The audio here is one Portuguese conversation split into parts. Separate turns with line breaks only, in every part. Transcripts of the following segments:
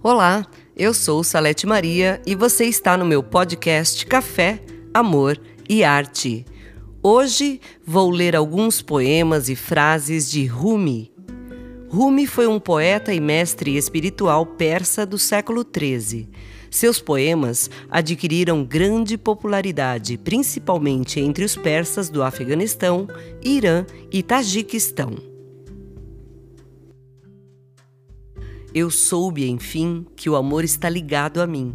Olá, eu sou Salete Maria e você está no meu podcast Café, Amor e Arte. Hoje vou ler alguns poemas e frases de Rumi. Rumi foi um poeta e mestre espiritual persa do século XIII. Seus poemas adquiriram grande popularidade, principalmente entre os persas do Afeganistão, Irã e Tajiquistão. Eu soube, enfim, que o amor está ligado a mim.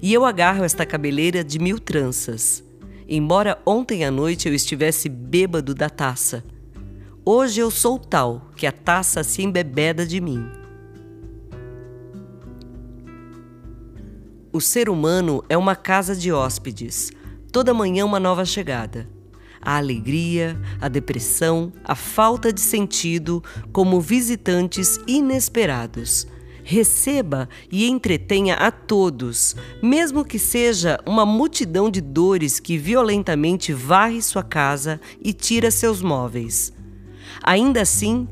E eu agarro esta cabeleira de mil tranças. Embora ontem à noite eu estivesse bêbado da taça, hoje eu sou tal que a taça se embebeda de mim. O ser humano é uma casa de hóspedes, toda manhã uma nova chegada. A alegria, a depressão, a falta de sentido como visitantes inesperados. Receba e entretenha a todos, mesmo que seja uma multidão de dores que violentamente varre sua casa e tira seus móveis. Ainda assim,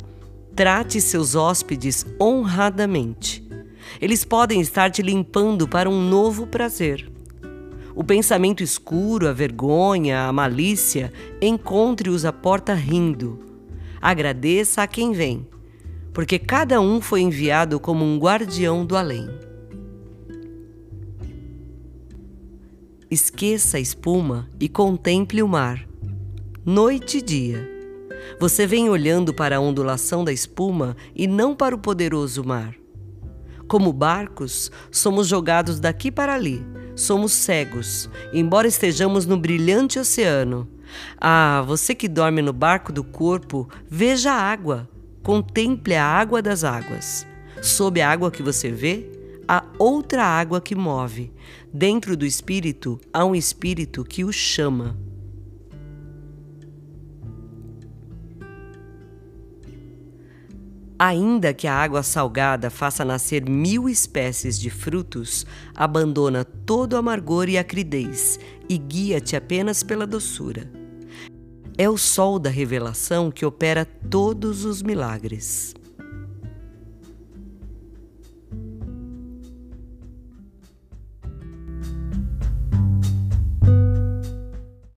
trate seus hóspedes honradamente eles podem estar te limpando para um novo prazer. O pensamento escuro, a vergonha, a malícia, encontre-os à porta rindo. Agradeça a quem vem, porque cada um foi enviado como um guardião do além. Esqueça a espuma e contemple o mar. Noite e dia. Você vem olhando para a ondulação da espuma e não para o poderoso mar. Como barcos, somos jogados daqui para ali. Somos cegos, embora estejamos no brilhante oceano. Ah, você que dorme no barco do corpo, veja a água. Contemple a água das águas. Sob a água que você vê, há outra água que move. Dentro do espírito, há um espírito que o chama. Ainda que a água salgada faça nascer mil espécies de frutos, abandona todo o amargor e acridez e guia-te apenas pela doçura. É o sol da revelação que opera todos os milagres.